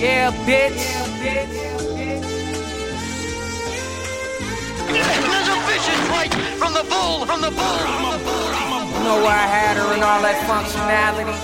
Yeah, bitch. There's a vision right from the bull, from the bull, from the bull. You know where I had her and all that functionality.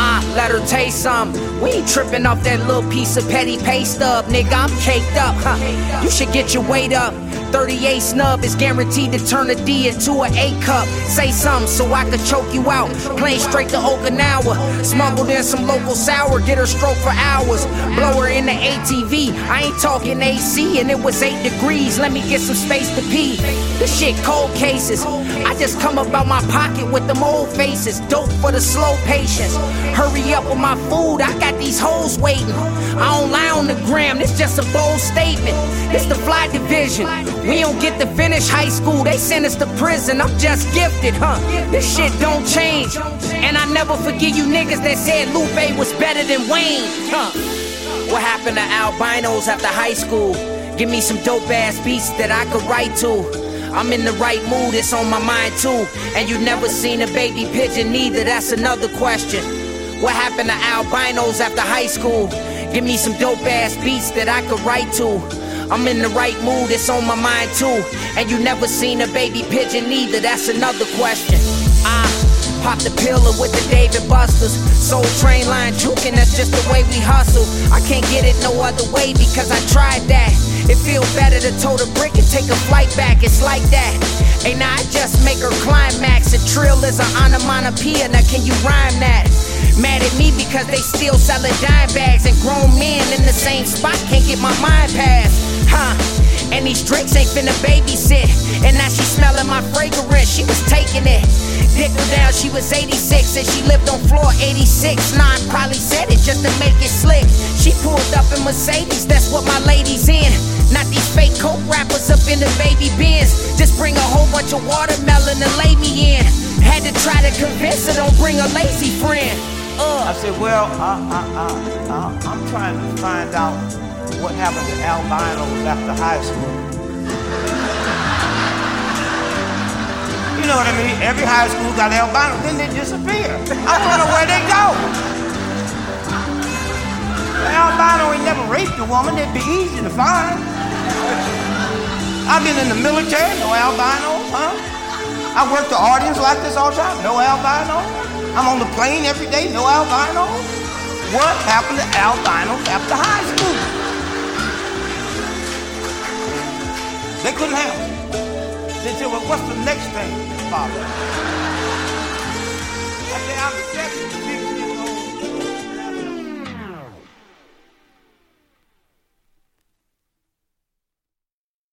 Ah, let her taste some. We ain't tripping off that little piece of petty pay stub, nigga. I'm caked up, huh? You should get your weight up. 38 snub is guaranteed to turn a D into an A cup. Say something so I could choke you out. Plane straight to Okinawa. Smuggled in some local sour, get her stroke for hours. Blow her in the ATV. I ain't talking AC, and it was 8 degrees. Let me get some space to pee. This shit cold cases. I just come about my pocket with them old faces. Dope for the slow patients. Hurry up with my food, I got these hoes waiting. I don't lie on the gram, this just a bold statement. This the fly division. We don't get to finish high school, they send us to prison. I'm just gifted, huh? This shit don't change. And I never forget you niggas that said Lupe was better than Wayne, huh? What happened to albinos after high school? Give me some dope ass beats that I could write to. I'm in the right mood, it's on my mind too. And you never seen a baby pigeon neither, that's another question. What happened to albinos after high school? Give me some dope ass beats that I could write to. I'm in the right mood, it's on my mind too. And you never seen a baby pigeon either, that's another question. Ah. Pop the pillar with the David Busters. Soul train line juking, that's just the way we hustle. I can't get it no other way because I tried that. It feel better to tote a brick and take a flight back, it's like that. And I just make her climax. A trill is an onomatopoeia, now can you rhyme that? Mad at me because they still selling dime bags and grown men in the same spot can't get my mind past, huh? And these drinks ain't finna babysit. And now she smelling my fragrance, she was taking it. Dick her down, she was 86 and she lived on floor 86. Nah, I probably said it just to make it slick. She pulled up in Mercedes, that's what my lady's in. Not these fake coke rappers up in the baby bins. Just bring a whole bunch of watermelon and lay me in. Had to try to convince her, don't bring a lazy friend. Uh. I said, well, I, I, I, I, I'm trying to find out what happened to albinos after high school. You know what I mean? Every high school got albinos, then they disappear. I don't know where they go. An albino ain't never raped a woman, it'd be easy to find. I've been in the military, no albino, huh? I work the audience like this all the time, no albino. I'm on the plane every day, no albino. What happened to albinos after high school? Couldn't handle. They said, well, what's the next thing, Father? I said, I'm 70,